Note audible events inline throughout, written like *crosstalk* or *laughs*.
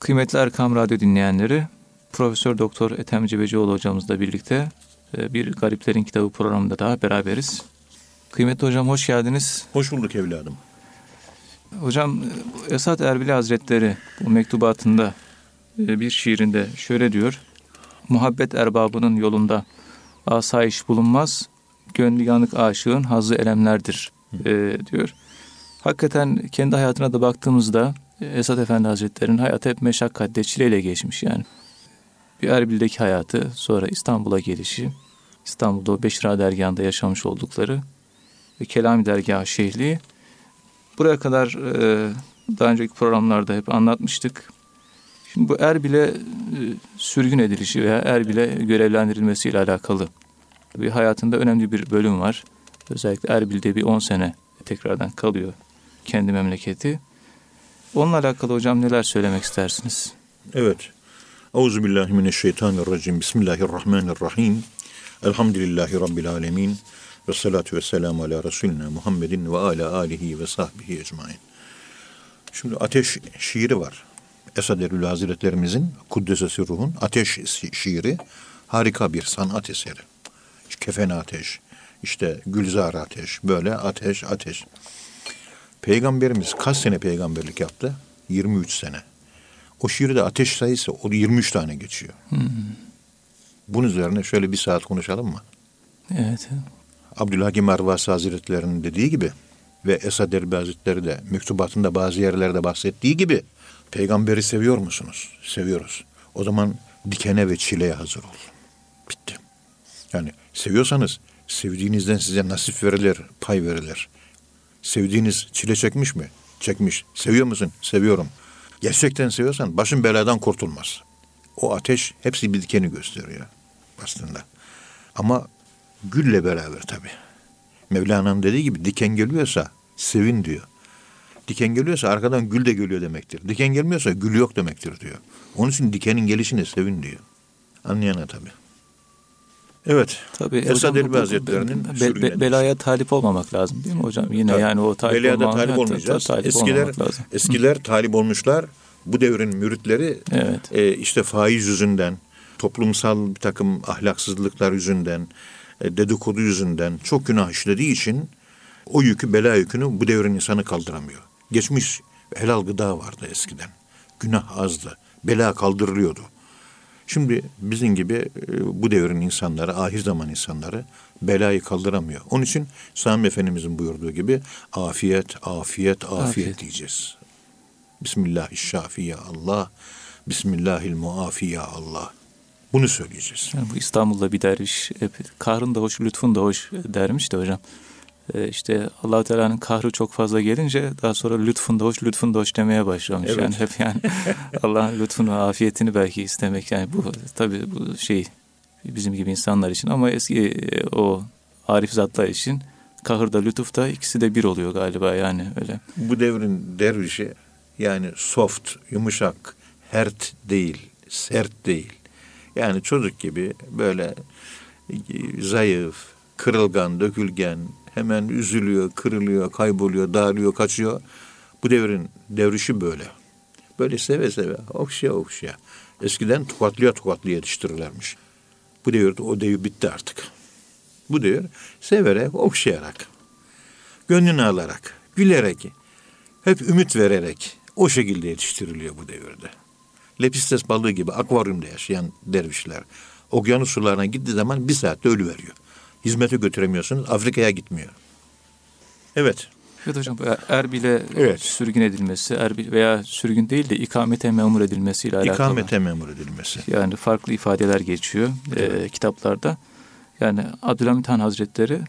Kıymetli Erkam Radyo dinleyenleri, Profesör Doktor Ethem Cebecioğlu hocamızla birlikte e, bir Gariplerin Kitabı programında daha beraberiz. Kıymetli hocam hoş geldiniz. Hoş bulduk evladım. Hocam e, Esat Erbil Hazretleri bu mektubatında e, bir şiirinde şöyle diyor. Muhabbet erbabının yolunda asayiş bulunmaz, gönlü yanık aşığın hazı elemlerdir e, diyor. Hakikaten kendi hayatına da baktığımızda Esat Efendi Hazretleri'nin hayatı hep meşakkatle, çileyle geçmiş yani. Bir Erbil'deki hayatı, sonra İstanbul'a gelişi, İstanbul'da o Beşira dergahında yaşamış oldukları ve Kelami dergahı şehliği. Buraya kadar e, daha önceki programlarda hep anlatmıştık. Şimdi bu Erbil'e e, sürgün edilişi veya Erbil'e görevlendirilmesiyle alakalı bir hayatında önemli bir bölüm var. Özellikle Erbil'de bir 10 sene tekrardan kalıyor kendi memleketi. Onunla alakalı hocam neler söylemek istersiniz? Evet. Euzubillahimineşşeytanirracim. Bismillahirrahmanirrahim. Elhamdülillahi Rabbil alemin. Ve salatu ve selamu ala Resulina Muhammedin ve ala alihi ve sahbihi ecmain. Şimdi Ateş şiiri var. Esad Erbil Hazretlerimizin Kuddesesi Ruh'un Ateş şiiri harika bir sanat eseri. Kefen ateş, işte Gülzar ateş, böyle ateş ateş. Peygamberimiz kaç sene peygamberlik yaptı? 23 sene. O şiirde ateş sayısı o 23 tane geçiyor. Hmm. Bunun üzerine şöyle bir saat konuşalım mı? Evet. Abdülhakim Arvasi Hazretleri'nin dediği gibi ve Esad Erbil Hazretleri de mektubatında bazı yerlerde bahsettiği gibi peygamberi seviyor musunuz? Seviyoruz. O zaman dikene ve çileye hazır ol. Bitti. Yani seviyorsanız sevdiğinizden size nasip verilir, pay verilir. Sevdiğiniz çile çekmiş mi? Çekmiş. Seviyor musun? Seviyorum. Gerçekten seviyorsan başın beladan kurtulmaz. O ateş hepsi bir dikeni gösteriyor aslında. Ama gülle beraber tabii. Mevlana'nın dediği gibi diken geliyorsa sevin diyor. Diken geliyorsa arkadan gül de geliyor demektir. Diken gelmiyorsa gül yok demektir diyor. Onun için dikenin gelişine sevin diyor. Anlayana tabii. Evet. Tabii Esad Elbi Hazretleri'nin be, be, belaya talip olmamak lazım değil mi hocam? Yine Tabii. yani o talip Belaya da talip olmayacağız. Talip eskiler lazım. eskiler talip olmuşlar. Bu devrin müritleri evet. e, işte faiz yüzünden, toplumsal bir takım ahlaksızlıklar yüzünden, e, dedikodu yüzünden çok günah işlediği için o yükü, bela yükünü bu devrin insanı kaldıramıyor. Geçmiş helal gıda vardı eskiden. Günah azdı. Bela kaldırılıyordu. Şimdi bizim gibi e, bu devrin insanları, ahir zaman insanları belayı kaldıramıyor. Onun için Sami Efendimizin buyurduğu gibi afiyet, afiyet, afiyet, afiyet. diyeceğiz. Bismillahirrahmanirrahim Allah, Bismillahil muafiye Allah. Bunu söyleyeceğiz. Yani bu İstanbul'da bir derviş hep kahrın da hoş, lütfun da hoş dermiş de hocam. Ee, işte allah Teala'nın kahrı çok fazla gelince daha sonra lütfun da hoş, lütfun da hoş demeye başlamış. Evet. Yani hep yani *laughs* Allah'ın lütfunu, afiyetini belki istemek. Yani bu tabii bu şey bizim gibi insanlar için ama eski e, o arif zatlar için kahır da lütuf da ikisi de bir oluyor galiba yani öyle. Bu devrin dervişi yani soft, yumuşak, hert değil, sert değil. Yani çocuk gibi böyle zayıf, kırılgan, dökülgen, hemen üzülüyor, kırılıyor, kayboluyor, dağılıyor, kaçıyor. Bu devrin devrişi böyle. Böyle seve seve, okşaya okşaya. Eskiden tokatlıya tokatlıya yetiştirirlermiş. Bu devirde o devir bitti artık. Bu devir severek, okşayarak, gönlünü alarak, gülerek, hep ümit vererek o şekilde yetiştiriliyor bu devirde. Lepistes balığı gibi akvaryumda yaşayan dervişler okyanus sularına gittiği zaman bir saatte ölü veriyor. Hizmete götüremiyorsunuz. Afrika'ya gitmiyor. Evet. Evet hocam Erbil'e evet. sürgün edilmesi, Erbil veya sürgün değil de ikamete memur edilmesiyle alakalı. İkamete memur edilmesi. Yani farklı ifadeler geçiyor e, evet. e, kitaplarda. Yani Abdülhamit Han Hazretleri,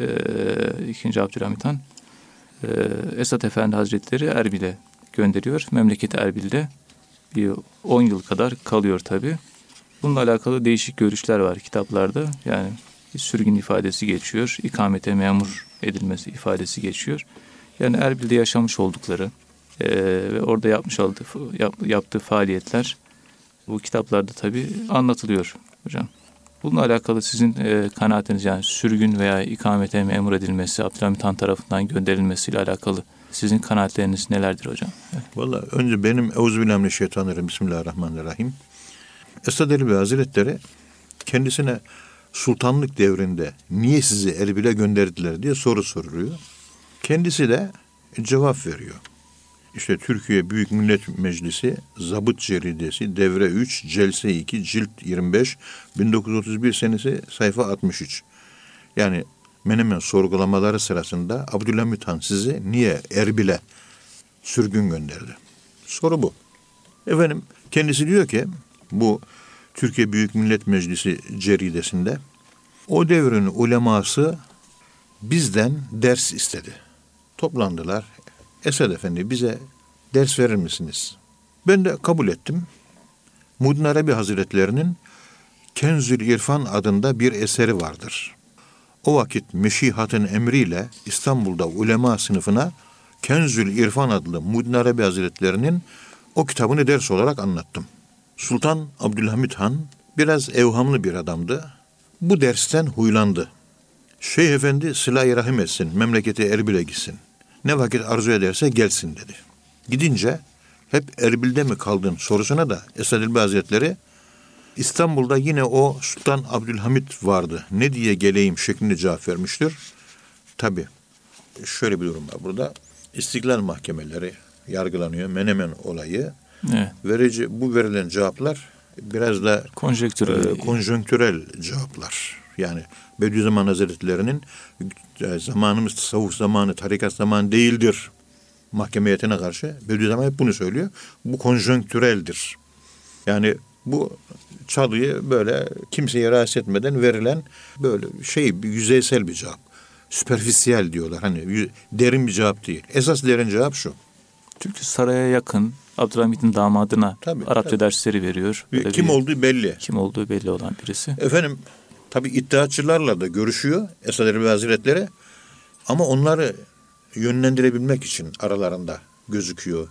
e, ikinci Abdülhamit Han, e, Esat Efendi Hazretleri Erbil'e gönderiyor. Memleketi Erbil'de bir 10 yıl kadar kalıyor tabi. Bununla alakalı değişik görüşler var kitaplarda. Yani sürgün ifadesi geçiyor. İkamete memur edilmesi ifadesi geçiyor. Yani Erbil'de yaşamış oldukları e, ve orada yapmış olduğu yap, yaptığı faaliyetler bu kitaplarda tabi anlatılıyor hocam. Bununla alakalı sizin e, kanaatiniz yani sürgün veya ikamete memur edilmesi, Abdülhamit Han tarafından gönderilmesiyle alakalı Sizin kanaatleriniz nelerdir hocam? Evet. Valla önce benim Euzubillahimineşşeytanirracim Bismillahirrahmanirrahim. Esad Erbil Hazretleri kendisine sultanlık devrinde niye sizi Erbil'e gönderdiler diye soru soruluyor. Kendisi de cevap veriyor. İşte Türkiye Büyük Millet Meclisi Zabıt Ceridesi Devre 3 Celse 2 Cilt 25 1931 senesi sayfa 63. Yani Menemen sorgulamaları sırasında Abdülhamit Han sizi niye Erbil'e sürgün gönderdi? Soru bu. Efendim kendisi diyor ki bu Türkiye Büyük Millet Meclisi ceridesinde o devrin uleması bizden ders istedi. Toplandılar. Esed Efendi bize ders verir misiniz? Ben de kabul ettim. Muddin Arabi Hazretlerinin Kenzül İrfan adında bir eseri vardır. O vakit Meşihat'ın emriyle İstanbul'da ulema sınıfına Kenzül İrfan adlı Muddin Arabi Hazretlerinin o kitabını ders olarak anlattım. Sultan Abdülhamit Han biraz evhamlı bir adamdı. Bu dersten huylandı. Şeyh Efendi silah rahim etsin, memleketi Erbil'e gitsin. Ne vakit arzu ederse gelsin dedi. Gidince hep Erbil'de mi kaldın sorusuna da Esad Elbi Hazretleri İstanbul'da yine o Sultan Abdülhamit vardı. Ne diye geleyim şeklinde cevap vermiştir. Tabi şöyle bir durum var burada. İstiklal mahkemeleri yargılanıyor. Menemen olayı. Evet. Verici bu verilen cevaplar biraz da Konjektür. e, konjonktürel cevaplar. Yani Bediüzzaman Hazretleri'nin e, zamanımız tasavvuf zamanı, tarikat zamanı değildir mahkemeyetine karşı. Bediüzzaman hep bunu söylüyor. Bu konjonktüreldir. Yani bu çalıyı böyle kimseye rahatsız etmeden verilen böyle şey bir yüzeysel bir cevap. Süperfisiyel diyorlar. Hani derin bir cevap değil. Esas derin cevap şu. Çünkü saraya yakın Abdülhamit'in damadına Tabii, Arapça tabii. dersleri veriyor. Böyle Kim bir- olduğu belli. kim olduğu belli olan birisi. Efendim tabi iddiaçılarla da görüşüyor Esad Erbil Hazretleri ama onları yönlendirebilmek için aralarında gözüküyor.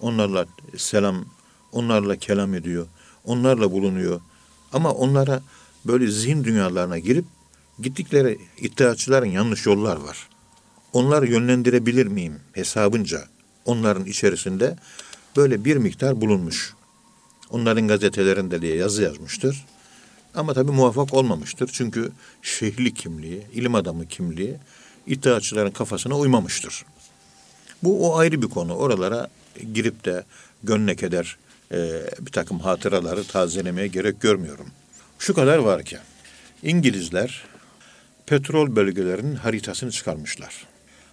Onlarla selam, onlarla kelam ediyor, onlarla bulunuyor. Ama onlara böyle zihin dünyalarına girip gittikleri iddiaçıların yanlış yollar var. Onları yönlendirebilir miyim hesabınca onların içerisinde böyle bir miktar bulunmuş. Onların gazetelerinde diye yazı yazmıştır. Ama tabii muvaffak olmamıştır. Çünkü şehirli kimliği, ilim adamı kimliği iddiaçıların kafasına uymamıştır. Bu o ayrı bir konu. Oralara girip de gönlek eder e, bir takım hatıraları tazelemeye gerek görmüyorum. Şu kadar var ki İngilizler petrol bölgelerinin haritasını çıkarmışlar.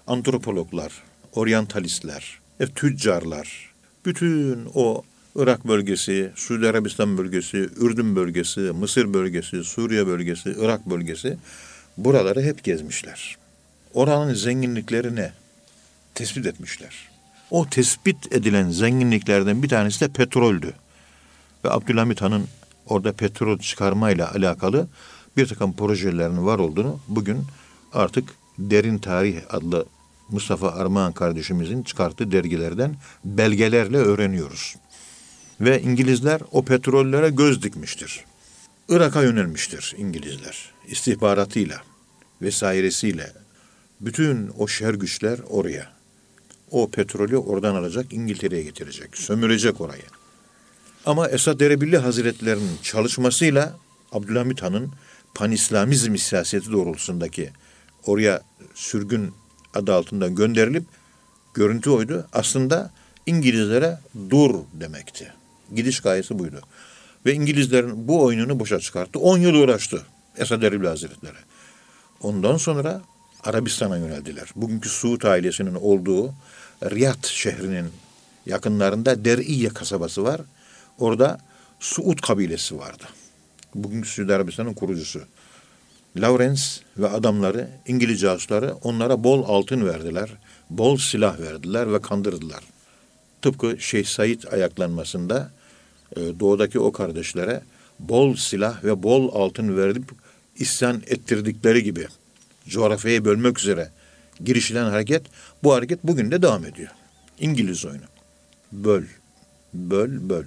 Antropologlar, oryantalistler, e, tüccarlar, bütün o Irak bölgesi, Suudi Arabistan bölgesi, Ürdün bölgesi, Mısır bölgesi, Suriye bölgesi, Irak bölgesi buraları hep gezmişler. Oranın zenginliklerini tespit etmişler. O tespit edilen zenginliklerden bir tanesi de petroldü. Ve Abdülhamit Han'ın orada petrol çıkarmayla alakalı bir takım projelerinin var olduğunu bugün artık Derin Tarih adlı Mustafa Armağan kardeşimizin çıkarttığı dergilerden belgelerle öğreniyoruz. Ve İngilizler o petrollere göz dikmiştir. Irak'a yönelmiştir İngilizler istihbaratıyla vesairesiyle. Bütün o şer güçler oraya. O petrolü oradan alacak, İngiltere'ye getirecek, sömürecek orayı. Ama Esad Erebilli Hazretlerinin çalışmasıyla Abdülhamit Han'ın panislamizm siyaseti doğrultusundaki oraya sürgün adı altında gönderilip görüntü oydu. Aslında İngilizlere dur demekti. Gidiş gayesi buydu. Ve İngilizlerin bu oyununu boşa çıkarttı. 10 yıl uğraştı Esad Erbil Hazretleri. Ondan sonra Arabistan'a yöneldiler. Bugünkü Suud ailesinin olduğu Riyad şehrinin yakınlarında Der'iye kasabası var. Orada Suud kabilesi vardı. Bugünkü Suudi Arabistan'ın kurucusu. Lawrence ve adamları, İngiliz casusları onlara bol altın verdiler, bol silah verdiler ve kandırdılar. Tıpkı Şeyh Said ayaklanmasında e, doğudaki o kardeşlere bol silah ve bol altın verip isyan ettirdikleri gibi coğrafyayı bölmek üzere girişilen hareket bu hareket bugün de devam ediyor. İngiliz oyunu. Böl, böl, böl.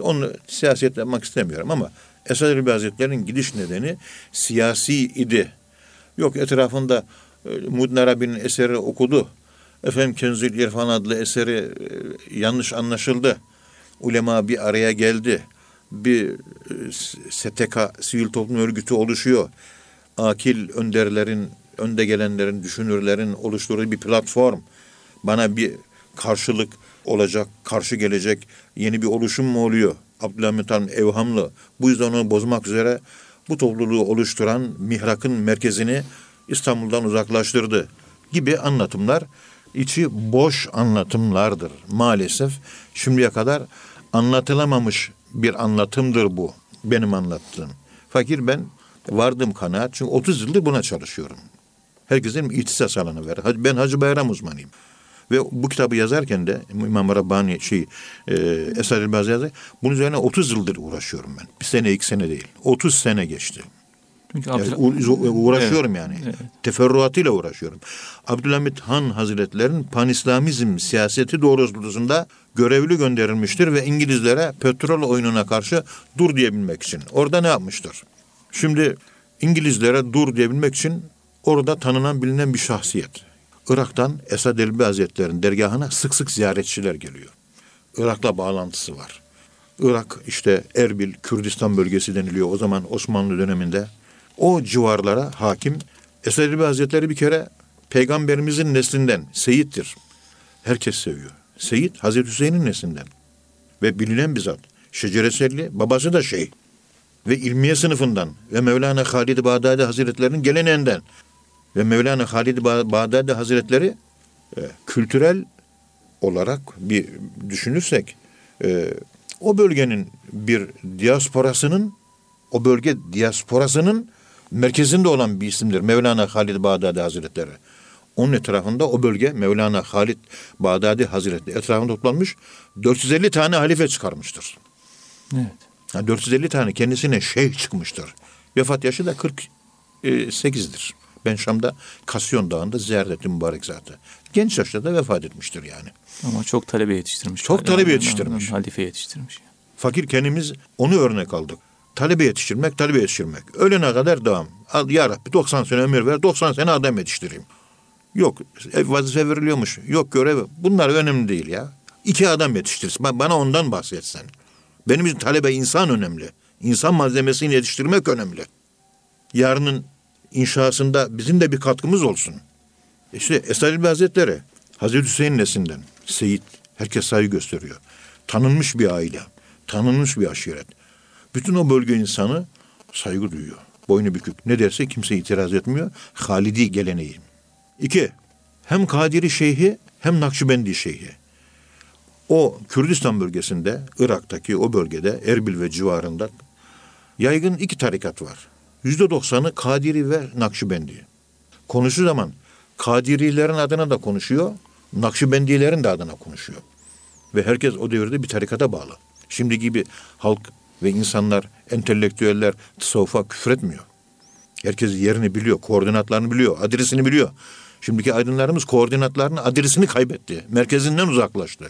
Onu siyaset yapmak istemiyorum ama Esad Erbil Hazretleri'nin gidiş nedeni siyasi idi. Yok etrafında e, Muddin Arabi'nin eseri okudu. Efendim Kenzül İrfan adlı eseri e, yanlış anlaşıldı. Ulema bir araya geldi. Bir e, STK, sivil toplum örgütü oluşuyor. Akil önderlerin, önde gelenlerin, düşünürlerin oluşturduğu bir platform. Bana bir karşılık olacak, karşı gelecek yeni bir oluşum mu oluyor? Abdülhamit Han evhamlı. Bu yüzden onu bozmak üzere bu topluluğu oluşturan mihrakın merkezini İstanbul'dan uzaklaştırdı gibi anlatımlar içi boş anlatımlardır maalesef. Şimdiye kadar anlatılamamış bir anlatımdır bu benim anlattığım. Fakir ben vardım kanaat çünkü 30 yıldır buna çalışıyorum. Herkesin ihtisas alanı var. Ben Hacı Bayram uzmanıyım. Ve bu kitabı yazarken de İmam Rabbani şey e, Esad Elbaz yazar. Bunun üzerine 30 yıldır uğraşıyorum ben. Bir sene iki sene değil. 30 sene geçti. Çünkü Yani u- uğraşıyorum Evet, yani. evet. Teferruatıyla uğraşıyorum. Abdülhamit Han Hazretlerin panislamizm siyaseti doğrultusunda görevli gönderilmiştir ve İngilizlere petrol oyununa karşı dur diyebilmek için. Orada ne yapmıştır? Şimdi İngilizlere dur diyebilmek için orada tanınan bilinen bir şahsiyet. Irak'tan Esad Elbi Hazretleri'nin dergahına sık sık ziyaretçiler geliyor. Irak'la bağlantısı var. Irak işte Erbil, Kürdistan bölgesi deniliyor o zaman Osmanlı döneminde. O civarlara hakim Esad Elbi Hazretleri bir kere peygamberimizin neslinden Seyit'tir. Herkes seviyor. Seyit Hazreti Hüseyin'in neslinden. Ve bilinen bir zat. Şecereselli, babası da şey. Ve ilmiye sınıfından ve Mevlana Halid-i Bağdadi Hazretleri'nin geleneğinden. Ve Mevlana Halid-i Ba- Bağdadi Hazretleri e, kültürel olarak bir düşünürsek e, o bölgenin bir diasporasının o bölge diasporasının merkezinde olan bir isimdir. Mevlana Halid Bağdadi Hazretleri. Onun etrafında o bölge Mevlana Halid Bağdadi Hazretleri etrafında toplanmış 450 tane halife çıkarmıştır. Evet. Ha, 450 tane kendisine şeyh çıkmıştır. Vefat yaşı da 48'dir. Ben Şam'da Kasyon Dağı'nda ziyaret ettim mübarek zatı. Genç yaşta da vefat etmiştir yani. Ama çok talebe yetiştirmiş. Çok talebe yetiştirmiş. Halife yetiştirmiş. Fakir kendimiz onu örnek aldık. Talebe yetiştirmek, talebe yetiştirmek. Ölene kadar devam. Ya Rabbi 90 sene ömür ver, 90 sene adam yetiştireyim. Yok vazife veriliyormuş. Yok görev. Bunlar önemli değil ya. İki adam yetiştirsin. Ba- Bana ondan bahsetsen. Benim için talebe insan önemli. İnsan malzemesini yetiştirmek önemli. Yarının inşasında bizim de bir katkımız olsun. İşte Esad İlbi Hazretleri Hazreti Hüseyin nesinden Seyit. Herkes saygı gösteriyor. Tanınmış bir aile. Tanınmış bir aşiret. Bütün o bölge insanı saygı duyuyor. Boynu bükük. Ne derse kimse itiraz etmiyor. Halidi geleneği. İki, hem Kadiri Şeyhi hem Nakşibendi Şeyhi. O Kürdistan bölgesinde, Irak'taki o bölgede, Erbil ve civarında yaygın iki tarikat var. Yüzde doksanı Kadiri ve Nakşibendi. Konuşu zaman Kadirilerin adına da konuşuyor, Nakşibendilerin de adına konuşuyor. Ve herkes o devirde bir tarikata bağlı. Şimdi gibi halk ve insanlar, entelektüeller tasavvufa küfretmiyor. Herkes yerini biliyor, koordinatlarını biliyor, adresini biliyor. Şimdiki aydınlarımız koordinatlarını, adresini kaybetti. Merkezinden uzaklaştı.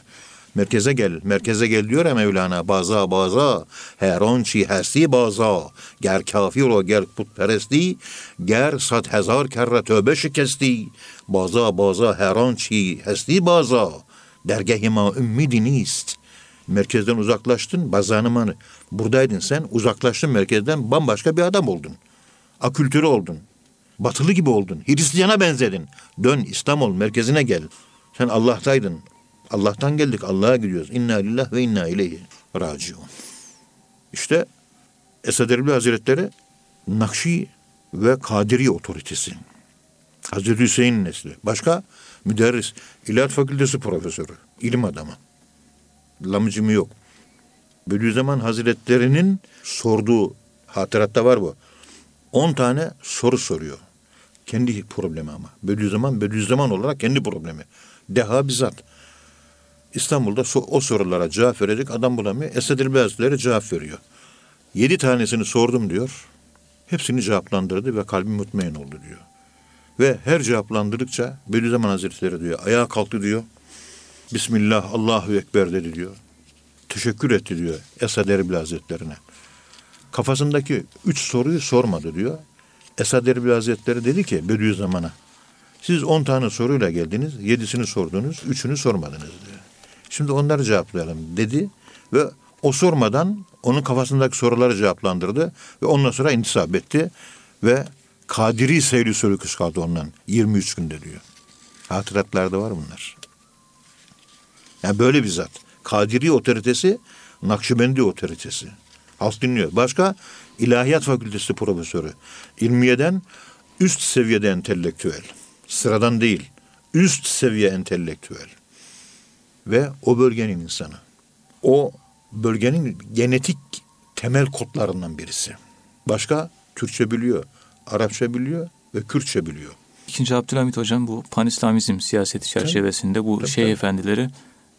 Merkeze gel, merkeze gel diyor ya Mevlana. Baza baza, her on çi hersi baza. Ger kafir o ger putperesti, ger sat hezar kerre tövbe şikesti. Baza baza her on çi hesti baza. Dergahima ümmidi nist. Merkezden uzaklaştın, bazanımanı. Buradaydın sen, uzaklaştın merkezden, bambaşka bir adam oldun. Akültürü oldun. Batılı gibi oldun. Hristiyana benzedin. Dön İslam ol, merkezine gel. Sen Allah'taydın. Allah'tan geldik, Allah'a gidiyoruz. İnna lillah ve inna ileyhi raciun. İşte Esad Erbil Hazretleri Nakşi ve Kadiri otoritesi. Hazreti Hüseyin nesli. Başka müderris, İlahiyat Fakültesi profesörü, ilim adamı. Lamıcımı yok. Bediüzzaman Hazretleri'nin sorduğu hatıratta var bu. 10 tane soru soruyor. Kendi problemi ama. Bediüzzaman, Bediüzzaman olarak kendi problemi. Deha bizzat. İstanbul'da so- o sorulara cevap verecek adam bulamıyor. Esed İlbi Hazretleri cevap veriyor. Yedi tanesini sordum diyor. Hepsini cevaplandırdı ve kalbim mutmain oldu diyor. Ve her cevaplandırdıkça Bediüzzaman Hazretleri diyor ayağa kalktı diyor. Bismillah Allahu Ekber dedi diyor. Teşekkür etti diyor Esad Erbil Hazretlerine. Kafasındaki üç soruyu sormadı diyor. Esad Erbil Hazretleri dedi ki Bediüzzaman'a Siz 10 tane soruyla geldiniz, 7'sini sordunuz, 3'ünü sormadınız diyor. Şimdi onları cevaplayalım dedi ve o sormadan onun kafasındaki soruları cevaplandırdı ve ondan sonra intisap etti ve Kadiri seyri sölüküs kaldı ondan 23 günde diyor. Hatıratlarda var bunlar. Yani böyle bir zat. Kadiri otoritesi, Nakşibendi otoritesi. Halk dinliyor. Başka İlahiyat Fakültesi profesörü. İlmiyeden üst seviyede entelektüel. Sıradan değil. Üst seviye entelektüel. Ve o bölgenin insanı. O bölgenin genetik temel kodlarından birisi. Başka Türkçe biliyor, Arapça biliyor ve Kürtçe biliyor. İkinci Abdülhamit Hocam bu panislamizm siyaseti çerçevesinde bu Tabii, şeyh tabii. efendileri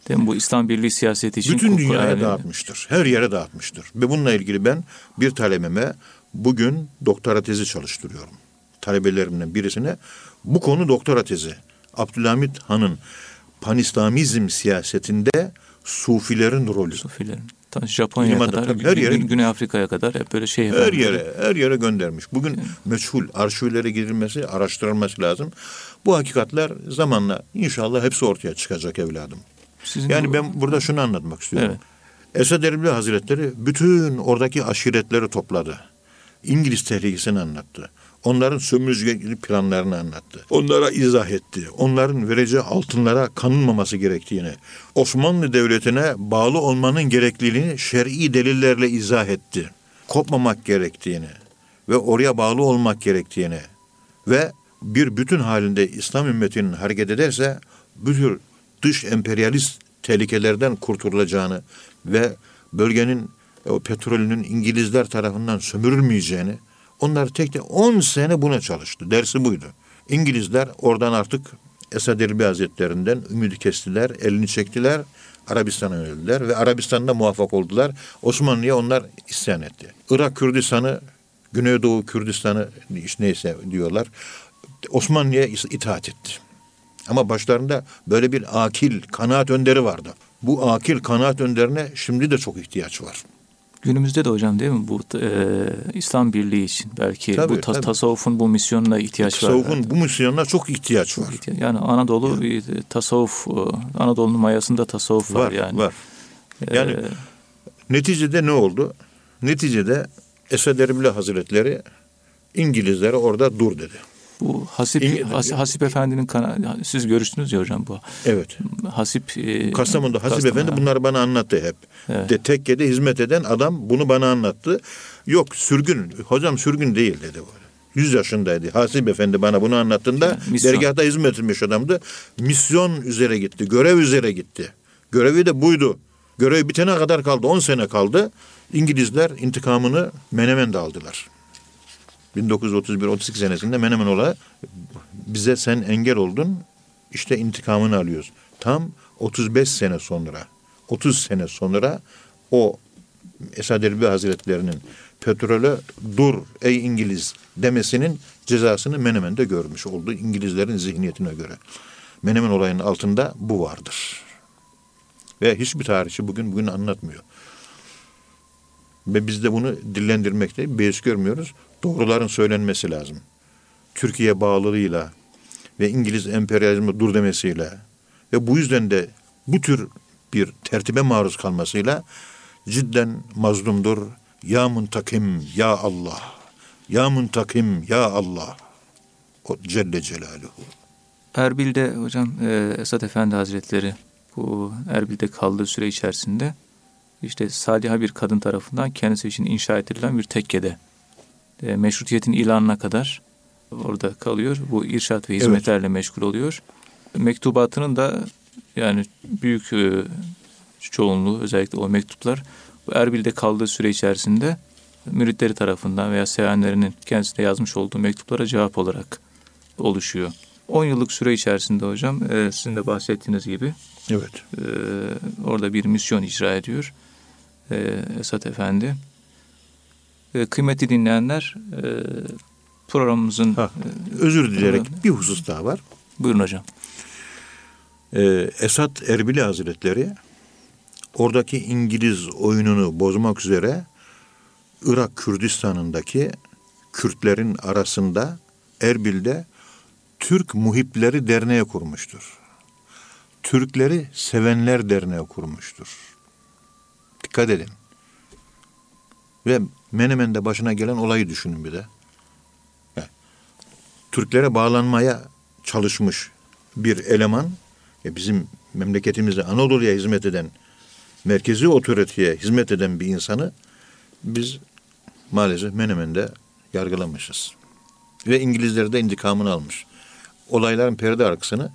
değil mi, bu İslam Birliği siyaseti için Bütün dünyaya yani- dağıtmıştır. Her yere dağıtmıştır. Ve bununla ilgili ben bir talebeme bugün doktora tezi çalıştırıyorum. Talebelerimden birisine bu konu doktora tezi. Abdülhamit Han'ın panislamizm siyasetinde sufilerin rolü. Sufilerin. Ta Japonya'ya Liman'da kadar, tabii her yere Gün- Güney Afrika'ya kadar hep böyle şey Her yere, her yere göndermiş. Bugün meçhul arşivlere girilmesi, araştırılması lazım. Bu hakikatler zamanla inşallah hepsi ortaya çıkacak evladım. Sizin Yani bu- ben burada şunu anlatmak istiyorum. Evet. Esad Erbil Hazretleri bütün oradaki aşiretleri topladı. İngiliz tehlikesini anlattı. Onların sömürücü planlarını anlattı. Onlara izah etti. Onların vereceği altınlara kanılmaması gerektiğini, Osmanlı Devleti'ne bağlı olmanın gerekliliğini şer'i delillerle izah etti. Kopmamak gerektiğini ve oraya bağlı olmak gerektiğini ve bir bütün halinde İslam ümmetinin hareket ederse bütün dış emperyalist tehlikelerden kurtulacağını ve bölgenin o petrolünün İngilizler tarafından sömürülmeyeceğini onlar tek de 10 sene buna çalıştı. Dersi buydu. İngilizler oradan artık Esad Erbil Hazretlerinden ümidi kestiler, elini çektiler, Arabistan'a yöneldiler ve Arabistan'da muvaffak oldular. Osmanlı'ya onlar isyan etti. Irak Kürdistan'ı, Güneydoğu Kürdistan'ı işte neyse diyorlar. Osmanlı'ya itaat etti. Ama başlarında böyle bir akil, kanaat önderi vardı. Bu akil, kanaat önderine şimdi de çok ihtiyaç var. Günümüzde de hocam değil mi bu e, İslam Birliği için belki Tabii, bu ta- tabii. tasavvufun bu misyonuna ihtiyaç var. Tasavvufun bu misyonuna çok ihtiyaç var. Yani Anadolu bir tasavvuf e, Anadolu'nun mayasında tasavvuf var, Var, yani. var. Ee, Yani neticede ne oldu? Neticede Esad Erbil Hazretleri İngilizlere orada dur dedi. Bu Hasip İng- Has- Hasip Efendi'nin kana- siz görüştünüz ya hocam bu. Evet. Hasip e, Kastamonu'da Hasip Kastamonu, Efendi bunları bana anlattı hep. Evet. De tekkede hizmet eden adam bunu bana anlattı. Yok sürgün, hocam sürgün değil dedi. böyle. 100 yaşındaydı. Hasip Efendi bana bunu anlattığında Yani misyon. dergahta hizmet etmiş adamdı. Misyon üzere gitti, görev üzere gitti. Görevi de buydu. Görev bitene kadar kaldı, 10 sene kaldı. İngilizler intikamını Menemen'de aldılar. 1931-32 senesinde Menemen olayı bize sen engel oldun işte intikamını alıyoruz. Tam 35 sene sonra 30 sene sonra o Esad Erbil Hazretlerinin petrole dur ey İngiliz demesinin cezasını Menemen'de görmüş oldu İngilizlerin zihniyetine göre. Menemen olayının altında bu vardır. Ve hiçbir tarihçi bugün bugün anlatmıyor. Ve biz de bunu dillendirmekte beis görmüyoruz. Doğruların söylenmesi lazım. Türkiye bağlılığıyla ve İngiliz emperyalizmi dur demesiyle ve bu yüzden de bu tür bir tertibe maruz kalmasıyla cidden mazlumdur. Ya muntakim ya Allah. Ya muntakim ya Allah. O Celle Celaluhu. Erbil'de hocam e, Esat Efendi Hazretleri bu Erbil'de kaldığı süre içerisinde işte saliha bir kadın tarafından kendisi için inşa edilen bir tekkede e, meşrutiyetin ilanına kadar orada kalıyor. Bu irşat ve hizmetlerle meşgul oluyor. Mektubatının da yani büyük e, çoğunluğu özellikle o mektuplar Erbil'de kaldığı süre içerisinde müritleri tarafından veya sevenlerinin kendisine yazmış olduğu mektuplara cevap olarak oluşuyor. 10 yıllık süre içerisinde hocam e, sizin de bahsettiğiniz gibi Evet. e, orada bir misyon icra ediyor e, Esat Efendi. E, kıymetli dinleyenler e, programımızın Ha, e, özür dileyerek Evet. bir husus daha var. buyurun hocam. Ee, Esat Erbili Hazretleri oradaki İngiliz oyununu bozmak üzere Irak Kürdistan'ındaki Kürtlerin arasında Erbil'de Türk Muhipleri Derneği kurmuştur. Türkleri Sevenler Derneği kurmuştur. Dikkat edin. Ve Menemen'de başına gelen olayı düşünün bir de. He. Türklere bağlanmaya çalışmış bir eleman, e bizim memleketimizde Anadolu'ya hizmet eden, merkezi otoriteye hizmet eden bir insanı biz maalesef Menemen'de yargılamışız. Ve İngilizler de intikamını almış. Olayların perde arkasını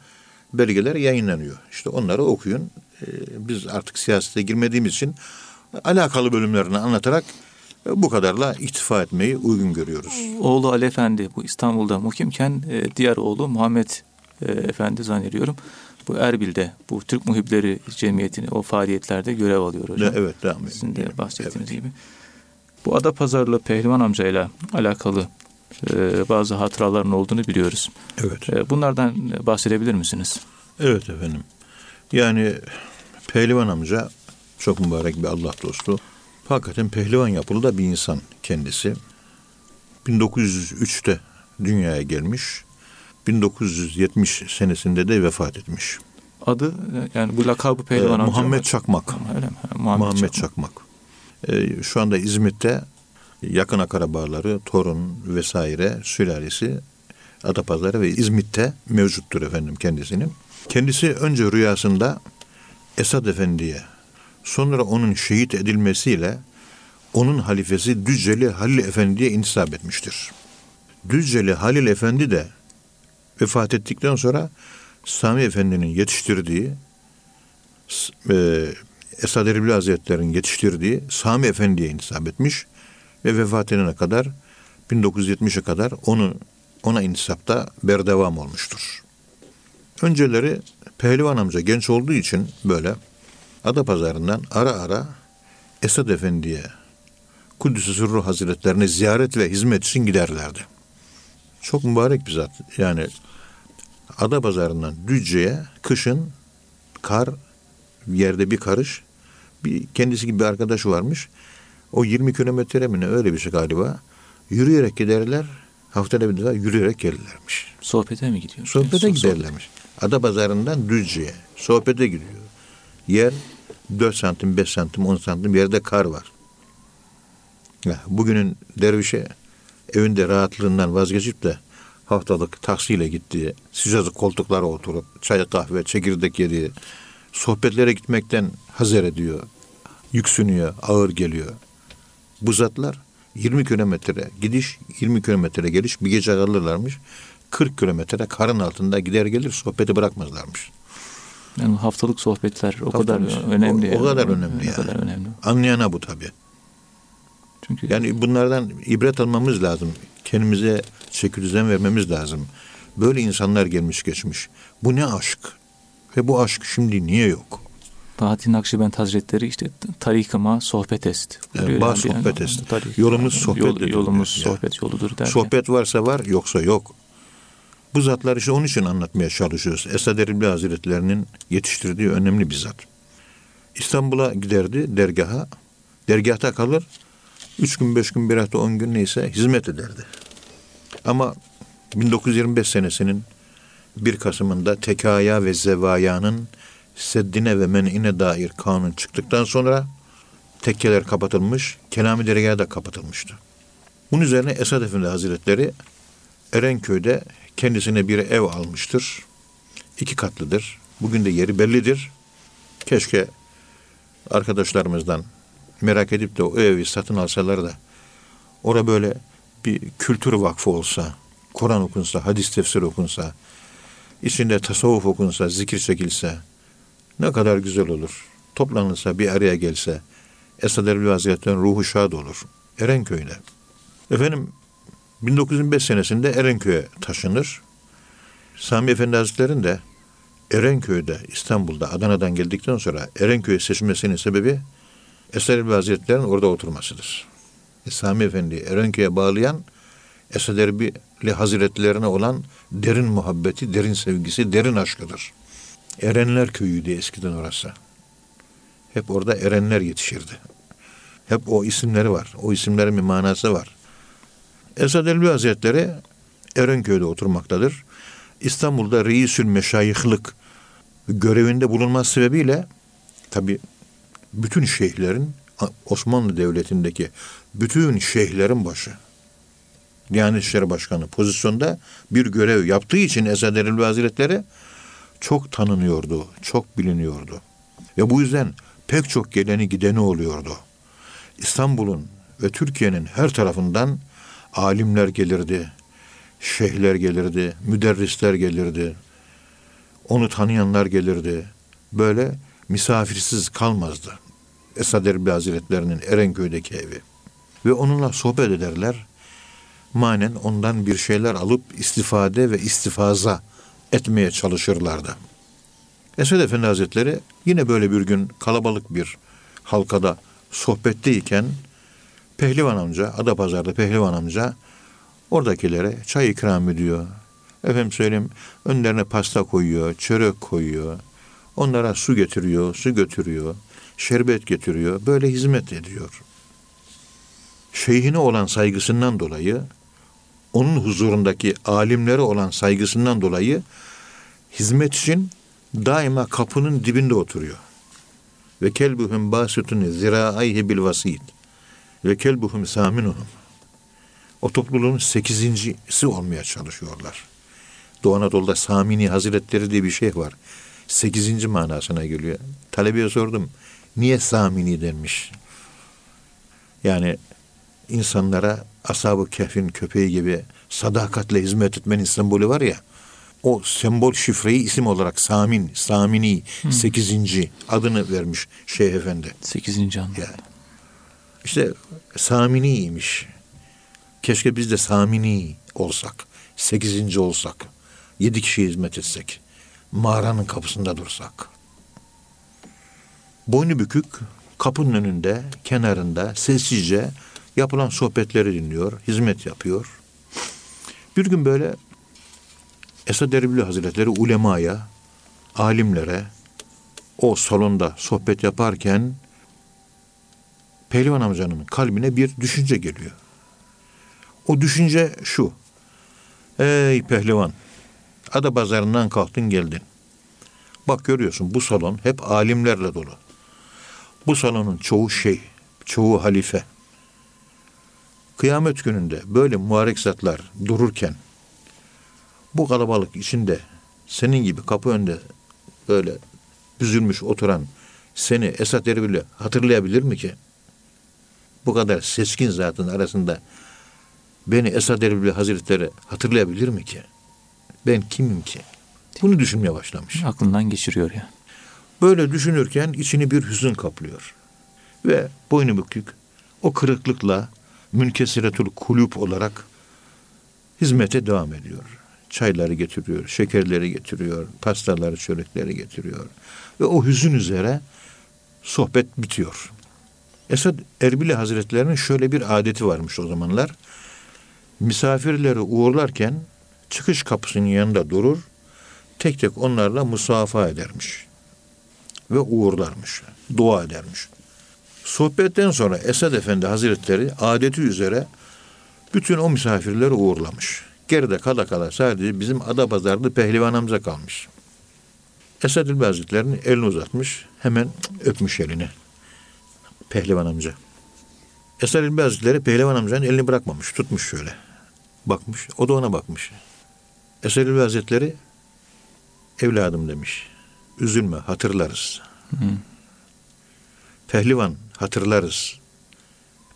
belgeler yayınlanıyor. İşte onları okuyun. Ee, biz artık siyasete girmediğimiz için alakalı bölümlerini anlatarak bu kadarla iktifa etmeyi uygun görüyoruz. Oğlu Ali Efendi bu İstanbul'da muhimken e, diğer oğlu Muhammed e, Efendi zannediyorum. Bu Erbil'de bu Türk Muhipleri Cemiyeti'ni o faaliyetlerde görev alıyor hocam. Evet devam. Sizin de bahsettiğiniz gibi. Bu Adapazarlı Pehlivan amcayla alakalı e, bazı hatıraların olduğunu biliyoruz. Evet. E, bunlardan bahsedebilir misiniz? Evet efendim. Yani Pehlivan amca çok mübarek bir Allah dostu. Hakikaten pehlivan yapılı da bir insan kendisi. 1903'te dünyaya gelmiş. 1970 senesinde de vefat etmiş. Adı e, yani bu lakabı Ee, Pehlivan amca Muhammed? Çakmak. Öyle mi? Ha, Muhammed, Muhammed Çakmak. Çakmak. Ee, şu anda İzmit'te yakın akrabaları, torun vesaire sülalesi Adapazarı ve İzmit'te mevcuttur efendim kendisinin. Kendisi önce rüyasında Esad Efendi'ye sonra onun şehit edilmesiyle onun halifesi Düzceli Halil Efendi'ye intisap etmiştir. Düzceli Halil Efendi de vefat ettikten sonra Sami Efendi'nin yetiştirdiği e, Esad Erbil Hazretleri'nin yetiştirdiği Sami Efendi'ye intisap etmiş ve vefat edene kadar 1970'e kadar onu ona intisapta berdevam olmuştur. Önceleri Pehlivan amca genç olduğu için böyle Adapazarı'ndan ara ara Esad Efendi'ye Kudüs-ü Sırru Hazretlerine ziyaret ve hizmet için giderlerdi. Çok mübarek bir zat. Yani Adapazarı'ndan Düzce'ye kışın kar yerde bir karış bir kendisi gibi bir arkadaşı varmış. O 20 kilometre mi ne öyle bir şey galiba. Yürüyerek giderler. Haftada bir defa yürüyerek gelirlermiş. Sohbete mi gidiyor? Sohbete Sohbet. giderlermiş. Adapazarı'ndan Düzce'ye. Sohbete gidiyor. Yer 4 santim, 5 santim, 10 santim yerde kar var. Ya, bugünün dervişe evinde rahatlığından vazgeçip de haftalık taksiyle gittiği, sıcacık koltuklara oturup çay kahve, çekirdek yediği, sohbetlere gitmekten hazer ediyor. Yüksünüyor, ağır geliyor. Bu zatlar 20 kilometre gidiş, 20 kilometre geliş bir gece kalırlarmış. 40 kilometre karın altında gider gelir sohbeti bırakmazlarmış. Yani haftalık sohbetler o kadar önemli. O- o yani. kadar önemli O yani. kadar önemli. Anlayana bu tabii. Çünkü Yani bunlardan ibret almamız lazım. Kendimize çeki düzen vermemiz lazım. Böyle insanlar gelmiş geçmiş. Bu ne aşk? Ve bu aşk şimdi niye yok? Bahattin Nakşibend Hazretleri işte tarikıma sohbet est. Yani bağ sohbet est. tarik- Yolumuz sohbettir Yolumuz diyor. sohbet yoludur derken. Sohbet varsa var, yoksa yok. Bu zatlar işte onun için anlatmaya çalışıyoruz. Esad Erbil Hazretleri'nin yetiştirdiği önemli bir zat. İstanbul'a giderdi dergaha. Dergahta kalır. Üç gün, beş gün, bir hafta, on gün neyse hizmet ederdi. Ama 1925 senesinin 1 Kasım'ında tekaya ve zevayanın seddine ve men'ine dair kanun çıktıktan sonra tekkeler kapatılmış, Kelami Dergahı da kapatılmıştı. Bunun üzerine Esad Efendi Hazretleri Erenköy'de kendisine bir ev almıştır. İki katlıdır. Bugün de yeri bellidir. Keşke arkadaşlarımızdan merak edip de o evi satın alsalar da orada böyle bir kültür vakfı olsa, Kur'an okunsa, hadis tefsir okunsa, içinde tasavvuf okunsa, zikir çekilse ne kadar güzel olur. Toplanılsa, bir araya gelse, Esad Erbil Hazretleri'nin ruhu şad olur. Erenköy'de. Efendim 1905 senesinde Erenköy'e taşınır. Sami Efendi Hazretleri'nin de Erenköy'de, İstanbul'da, Adana'dan geldikten sonra Erenköy'e seçilmesinin sebebi Esad Erbil Hazretleri'nin orada oturmasıdır. E, Sami Efendi'yi Erenköy'e bağlayan Esad Erbil Hazretlerine olan derin muhabbeti, derin sevgisi, derin aşkıdır. Erenler Köyü'ydü eskiden orası. Hep orada erenler yetişirdi. Hep o isimleri var. O isimlerin bir manası var. Esad Elbi Hazretleri Erenköy'de oturmaktadır. İstanbul'da reisül meşayihlık görevinde bulunması sebebiyle tabi bütün şeyhlerin Osmanlı Devleti'ndeki bütün şeyhlerin başı. Diyanet İşleri Başkanı pozisyonda bir görev yaptığı için Esad Erbil Hazretleri çok tanınıyordu, çok biliniyordu. Ve bu yüzden pek çok geleni gideni oluyordu. İstanbul'un ve Türkiye'nin her tarafından alimler gelirdi, şeyhler gelirdi, müderrisler gelirdi, onu tanıyanlar gelirdi. Böyle misafirsiz kalmazdı. Esad Erbil Hazretlerinin Erenköy'deki evi. Ve onunla sohbet ederler. Manen ondan bir şeyler alıp istifade ve istifaza etmeye çalışırlardı. Esad Efendi Hazretleri yine böyle bir gün kalabalık bir halkada sohbetteyken Pehlivan amca, Adapazarı'da Pehlivan amca oradakilere çay ikram ediyor. Efendim söyleyeyim önlerine pasta koyuyor, çörek koyuyor. Onlara su getiriyor, su götürüyor, şerbet getiriyor. Böyle hizmet ediyor. Şeyhine olan saygısından dolayı, onun huzurundaki alimlere olan saygısından dolayı hizmet için daima kapının dibinde oturuyor. Ve kelbuhum basitun ziraayhi bil vasit. Ve kelbuhum saminuhum. O topluluğun sekizincisi olmaya çalışıyorlar. Doğu Anadolu'da Samini Hazretleri diye bir şey var. Sekizinci manasına geliyor. Talebeye sordum. Niye Samini denmiş? Yani insanlara Ashab-ı Kehf'in köpeği gibi sadakatle hizmet etmenin sembolü var ya. O sembol şifreyi isim olarak Samin, Samini, sekizinci adını vermiş Şeyh Efendi. Sekizinci anlamda. Yani. İşte Samini'ymiş. Keşke biz de Samini olsak. Sekizinci olsak. Yedi kişiye hizmet etsek. Mağaranın kapısında dursak. Boynu bükük kapının önünde, kenarında sessizce yapılan sohbetleri dinliyor, hizmet yapıyor. Bir gün böyle Esad Erbil Hazretleri ulemaya, alimlere o salonda sohbet yaparken Pehlivan amcanın kalbine bir düşünce geliyor. O düşünce şu. Ey pehlivan, ada pazarından kalktın geldin. Bak görüyorsun bu salon hep alimlerle dolu. Bu salonun çoğu şey, çoğu halife. Kıyamet gününde böyle mübarek zatlar dururken bu kalabalık içinde senin gibi kapı önünde böyle büzülmüş oturan seni Esat Erbil'i hatırlayabilir mi ki? Bu kadar seskin zatın arasında beni Esad Erbil Hazretleri hatırlayabilir mi ki? Ben kimim ki? Bunu düşünmeye başlamış. Aklından geçiriyor yani. Böyle düşünürken içini bir hüzün kaplıyor. Ve boynu bükük o kırıklıkla münkesiretul kulüp olarak hizmete devam ediyor. Çayları getiriyor, şekerleri getiriyor, pastaları, çörekleri getiriyor. Ve o hüzün üzere sohbet bitiyor. Esad Erbili Hazretlerinin şöyle bir adeti varmış o zamanlar. Misafirleri uğurlarken çıkış kapısının yanında durur, tek tek onlarla musafa edermiş. Ve uğurlarmış, dua edermiş. Sohbetten sonra Esad Efendi Hazretleri adeti üzere bütün o misafirleri uğurlamış. Geride kala kala sadece bizim Adapazarı'da pehlivanımıza kalmış. Esad İlbi Hazretleri'nin elini uzatmış, hemen öpmüş elini. Pehlivan amca. Esad İlbi Hazretleri Pehlivan amcanın elini bırakmamış, tutmuş şöyle. Bakmış, o da ona bakmış. Esad İlbi Hazretleri, evladım demiş, üzülme, hatırlarız. Hı. Pehlivan hatırlarız.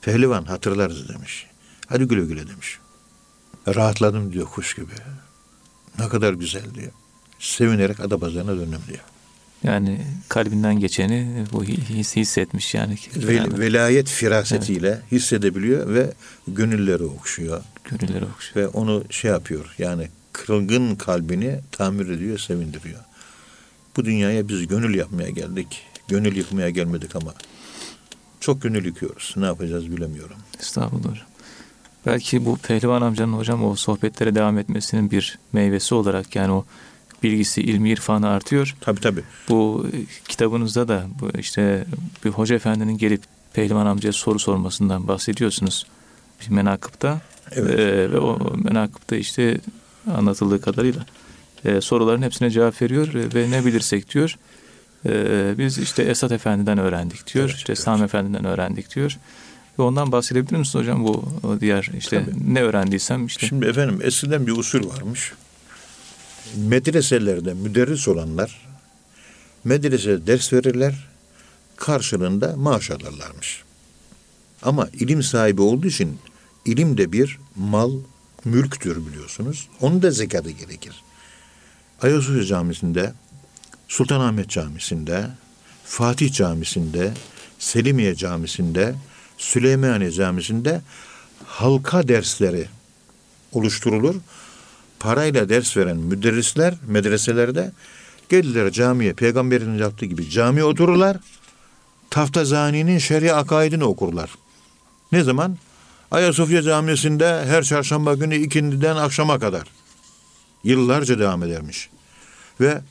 Pehlivan hatırlarız demiş. Hadi güle güle demiş. Rahatladım diyor kuş gibi. Ne kadar güzel diyor. Sevinerek Adapazarı'na döndüm diyor. Yani kalbinden geçeni bu his, hissetmiş yani. Vel, velayet firasetiyle hissedebiliyor ve gönülleri okşuyor. Gönülleri okşuyor. Ve onu şey yapıyor yani kırılgın kalbini tamir ediyor, sevindiriyor. Bu dünyaya biz gönül yapmaya geldik. Gönül yıkmaya gelmedik ama çok gönül yıkıyoruz. Ne yapacağız bilemiyorum. Estağfurullah. Belki bu Pehlivan amcanın hocam o sohbetlere devam etmesinin bir meyvesi olarak yani o bilgisi, ilmi irfanı artıyor. Tabii tabii. Bu e, kitabınızda da bu işte bir hoca efendinin gelip Pehlivan amcaya soru sormasından bahsediyorsunuz. Bir menakıpta. Evet. Ee, ve o menakıpta işte anlatıldığı kadarıyla e, soruların hepsine cevap veriyor ve ne bilirsek diyor. e, biz işte Esat Efendi'den öğrendik diyor. Evet, işte evet. Sami Efendi'den öğrendik diyor. Ve ondan bahsedebilir misiniz hocam bu diğer işte Tabii. ne öğrendiysem işte. Şimdi efendim eskiden bir usul varmış. Medreselerde müderris olanlar medresede ders verirler, karşılığında maaş alırlarmış. Ama ilim sahibi olduğu için ilim de bir mal, mülktür biliyorsunuz. Onun da zekatı gerekir. Ayasofya Camisi'nde, Sultanahmet Camisi'nde, Fatih Camisi'nde, Selimiye Camisi'nde, Süleymaniye Camisi'nde halka dersleri oluşturulur. Parayla ders veren müderrisler medreselerde gelirler camiye peygamberin yaptığı gibi camiye otururlar. Taftazani'nin şer'i akaidini okurlar. Ne zaman? Ayasofya Camisi'nde her çarşamba günü ikindiden akşama kadar. Yıllarca devam edermiş. Ve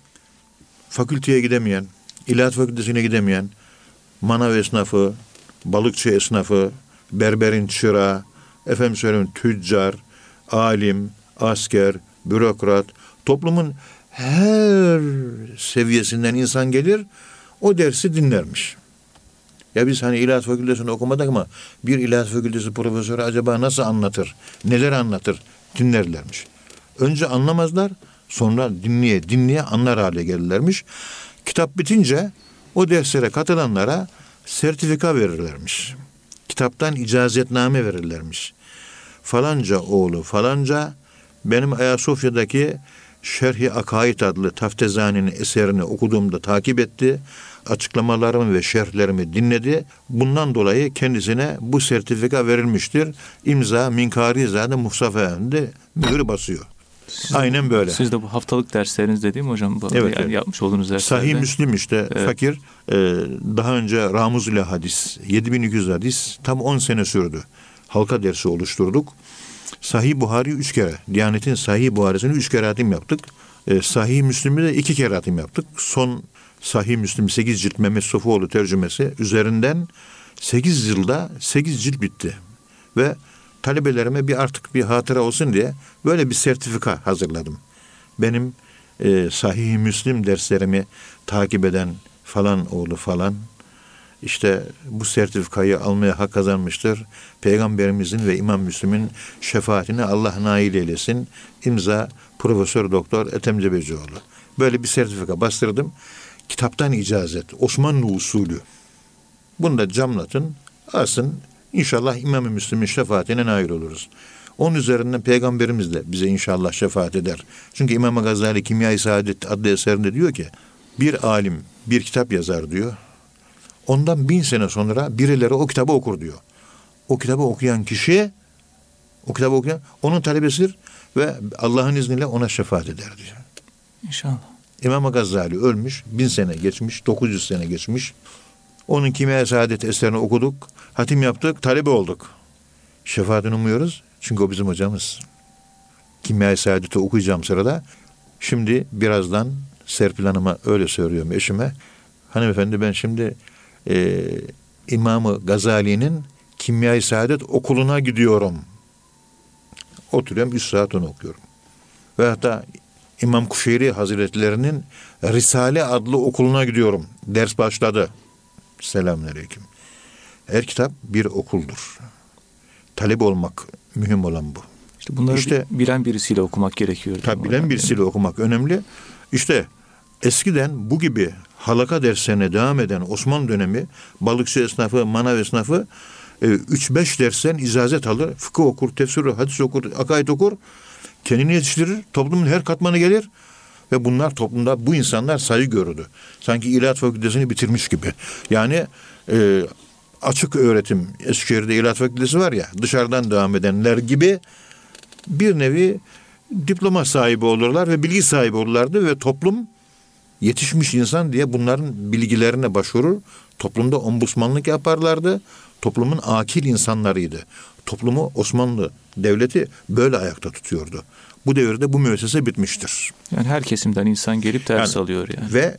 fakülteye gidemeyen, ilahiyat fakültesine gidemeyen manav esnafı, balıkçı esnafı, berberin çırağı, efendim söyleyeyim tüccar, alim, asker, bürokrat, toplumun her seviyesinden insan gelir, o dersi dinlermiş. Ya biz hani ilahiyat fakültesini okumadık ama bir ilahiyat fakültesi profesörü acaba nasıl anlatır, neler anlatır dinlerlermiş. Önce anlamazlar, sonra dinleye dinleye anlar hale gelirlermiş. Kitap bitince o derslere katılanlara sertifika verirlermiş. Kitaptan icazetname verirlermiş. Falanca oğlu falanca benim Ayasofya'daki Şerhi Akaid adlı Taftezani'nin eserini okuduğumda takip etti. Açıklamalarımı ve şerhlerimi dinledi. Bundan dolayı kendisine bu sertifika verilmiştir. İmza Minkari Zade Mustafa Efendi mühür basıyor. Siz Aynen böyle. Siz de bu haftalık dersleriniz değil mi hocam? Bu, Evet, yani evet. yapmış olduğunuz derslerde. Sahih Müslim işte Evet. fakir e, daha önce Ramuz ile hadis 7200 hadis tam 10 sene sürdü. Halka dersi oluşturduk. Sahih Buhari üç kere. Diyanet'in Sahih Buhari'sini üç kere hatim yaptık. E, Sahih Müslim'i de iki kere hatim yaptık. Son Sahih Müslim 8 cilt Mehmet Sofuoğlu tercümesi üzerinden 8 yılda 8 cilt bitti. Ve talebelerime bir artık bir hatıra olsun diye böyle bir sertifika hazırladım. Benim e, Sahih Müslim derslerimi takip eden falan oğlu falan işte bu sertifikayı almaya hak kazanmıştır. Peygamberimizin ve İmam Müslim'in şefaatini Allah nail eylesin. İmza Profesör Doktor Ethem Cebecioğlu. Böyle bir sertifika bastırdım. Kitaptan icazet. Osmanlı usulü. Bunu da camlatın, asın. İnşallah İmam-ı Müslim'in şefaatine nail oluruz. Onun üzerinden Peygamberimiz de bize inşallah şefaat eder. Çünkü İmam Gazali Kimya-i Saadet adlı eserinde diyor ki, bir alim bir kitap yazar diyor. Ondan bin sene sonra birileri o kitabı okur diyor. O kitabı okuyan kişi, o kitabı okuyan, onun talebesidir ve Allah'ın izniyle ona şefaat eder diyor. İnşallah. İmam Gazali ölmüş, bin sene geçmiş, 900 sene geçmiş. Onun Kimya-i Saadet eserini okuduk, hatim yaptık, talebe olduk. Şefaatini umuyoruz çünkü o bizim hocamız. Kimya-i Saadet'i okuyacağım sırada. Şimdi birazdan Serpil Hanım'a öyle söylüyorum eşime. Hanımefendi ben şimdi e, İmam-ı Gazali'nin Kimya-i Saadet okuluna gidiyorum. Oturuyorum, üç saat onu okuyorum. Ve hatta İmam Kuşeyri Hazretlerinin Risale adlı okuluna gidiyorum. Ders başladı. Selamünaleyküm. Her kitap bir okuldur. Talep olmak mühim olan bu. İşte bunları İşte- bi- bilen birisiyle okumak gerekiyor. Tabi bilen birisiyle okumak önemli. İşte eskiden bu gibi halaka derslerine devam eden Osmanlı dönemi balıkçı esnafı, manav esnafı 3-5 dersten icazet alır. Fıkıh okur, tefsir, hadis okur, akaid okur. Kendini yetiştirir. Toplumun her katmanı gelir. Ve bunlar toplumda bu insanlar saygı görürdü. Sanki ilahiyat fakültesini bitirmiş gibi. Yani e, açık öğretim Eskişehir'de ilahiyat fakültesi var ya dışarıdan devam edenler gibi bir nevi diploma sahibi olurlar ve bilgi sahibi olurlardı ve toplum yetişmiş insan diye bunların bilgilerine başvurur. Toplumda ombudsmanlık yaparlardı. Toplumun akil insanlarıydı. Toplumu Osmanlı devleti böyle ayakta tutuyordu. Bu devirde bu müessese bitmiştir. Yani her kesimden insan gelip ders Yani- alıyor yani. Ve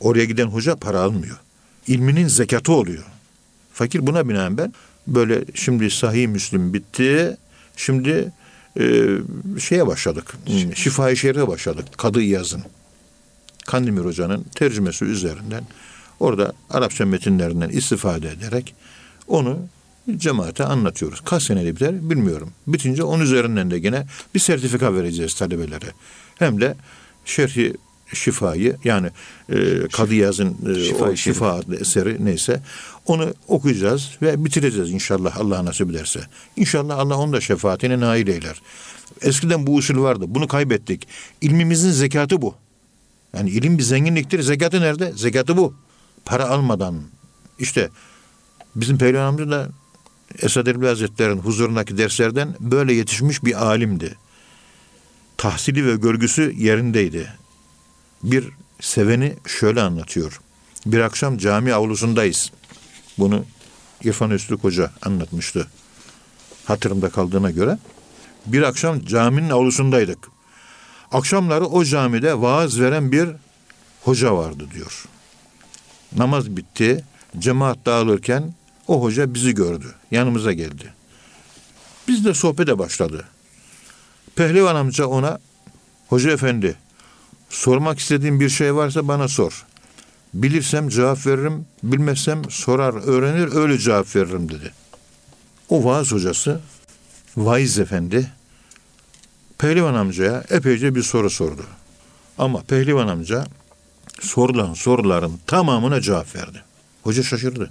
oraya giden hoca para almıyor. İlminin zekatı oluyor. Fakir buna binaen ben böyle şimdi sahih Müslim bitti. Şimdi e, şeye başladık. Şifa-i Şerif'e başladık. Kadı İyaz'ın. Kandemir Hoca'nın tercümesi üzerinden orada Arapça metinlerinden istifade ederek onu cemaate anlatıyoruz. Kaç senede biter bilmiyorum. Bitince onun üzerinden de gene bir sertifika vereceğiz talebelere. Hem de şerhi şifayı yani e, Kadı Yaz'ın e, Şifa-i o şifa adlı eseri neyse onu okuyacağız ve bitireceğiz inşallah Allah nasip ederse. İnşallah Allah onu da şefaatine nail eyler. Eskiden bu usul vardı. Bunu kaybettik. İlmimizin zekatı bu. Yani ilim bir zenginliktir. Zekatı nerede? Zekatı bu. Para almadan. İşte bizim Peygamber amca da Esad Erbil Hazretleri'nin huzurundaki derslerden böyle yetişmiş bir alimdi. Tahsili ve görgüsü yerindeydi. Bir seveni şöyle anlatıyor. Bir akşam cami avlusundayız. Bunu İrfan Öztürk Hoca anlatmıştı. Hatırımda kaldığına göre. Bir akşam caminin avlusundaydık. Akşamları o camide vaaz veren bir hoca vardı diyor. Namaz bitti. Cemaat dağılırken o hoca bizi gördü. Yanımıza geldi. Biz de sohbete başladı. Pehlivan amca ona Hoca efendi sormak istediğin bir şey varsa bana sor. Bilirsem cevap veririm, bilmezsem sorar, öğrenir, öyle cevap veririm dedi. O vaaz hocası, vaiz efendi, Pehlivan amcaya epeyce bir soru sordu. Ama Pehlivan amca sorulan soruların tamamına cevap verdi. Hoca şaşırdı.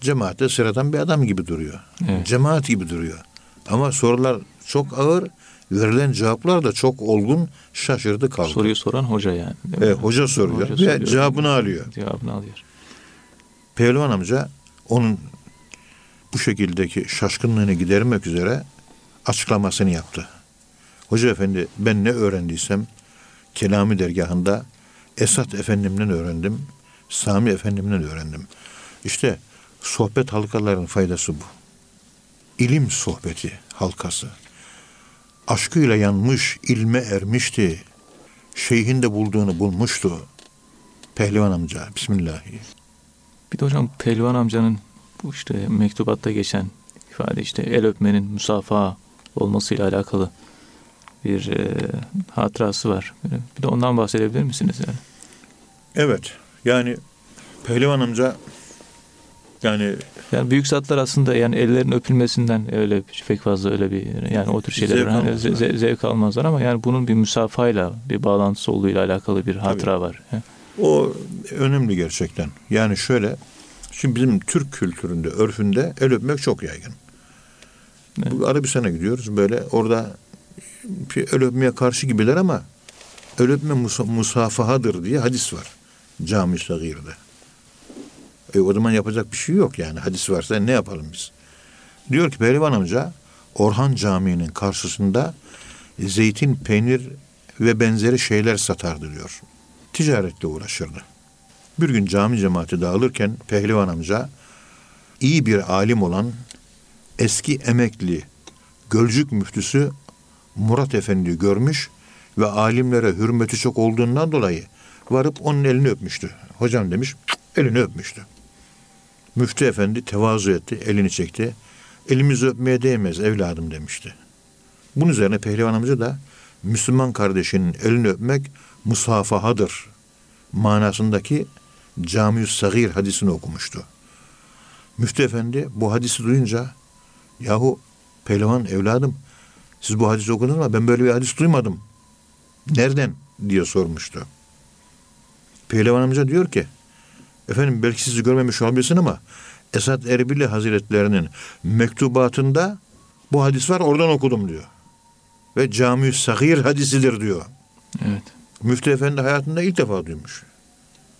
Cemaatte sıradan bir adam gibi duruyor. Evet. Cemaat gibi duruyor. Ama sorular çok ağır, verilen cevaplar da çok olgun, şaşırdı kaldı. Soruyu soran hoca yani. Evet, hoca soruyor Hoca ve soruyor. cevabını alıyor. Cevabını alıyor. Pehlivan amca onun bu şekildeki şaşkınlığını gidermek üzere açıklamasını yaptı. Hoca efendi ben ne öğrendiysem Kelami dergahında Esat efendimden öğrendim. Sami efendimden öğrendim. İşte sohbet halkalarının faydası bu. İlim sohbeti halkası. Aşkıyla yanmış, ilme ermişti. Şeyhin de bulduğunu bulmuştu. Pehlivan amca, Bismillahi. Bir de hocam Pelvan amcanın bu işte mektubatta geçen ifade işte el öpmenin musafaha olmasıyla alakalı bir e, hatırası var. Bir de ondan bahsedebilir misiniz yani? Evet. Yani Pehlivan amca yani Yani büyük zatlar aslında yani ellerin öpülmesinden öyle pek fazla öyle bir yani o tür şeyler Zevk hani almazlar. ze- zevk almazlar ama yani bunun bir müsafayla bir bağlantısı olduğuyla alakalı bir hatıra var. Yani o önemli gerçekten. Yani şöyle şimdi bizim Türk kültüründe, örfünde el öpmek çok yaygın. Evet. Bu Arabistan'a gidiyoruz böyle orada bir el karşı gibiler ama el musafahadır diye hadis var. Cami-i Sagir'de. E, o zaman yapacak bir şey yok yani. Hadis varsa ne yapalım biz? Diyor ki Pehlivan amca Orhan Camii'nin karşısında zeytin, peynir ve benzeri şeyler satardı diyor. Ticaretle uğraşırdı. Bir gün cami cemaati dağılırken Pehlivan amca iyi bir alim olan eski emekli Gölcük müftüsü Murat Efendi görmüş ve alimlere hürmeti çok olduğundan dolayı varıp onun elini öpmüştü. Hocam demiş, elini öpmüştü. Müftü efendi tevazu etti, elini çekti. Elimizi öpmeye değmez evladım demişti. Bunun üzerine Pehlivan amca da Müslüman kardeşinin elini öpmek musafahadır manasındaki Cami-ü Sagir hadisini okumuştu. Müftü efendi bu hadisi duyunca yahu pehlivan evladım siz bu hadisi okudunuz mu? Ben böyle bir hadis duymadım. Nereden? diye sormuştu. Pehlivan amca diyor ki efendim belki sizi görmemiş olabilirsin ama Esad Erbili Hazretlerinin mektubatında bu hadis var oradan okudum diyor. Ve Cami-ü Sagir hadisidir diyor. evet. Müftü Efendi hayatında ilk defa duymuş.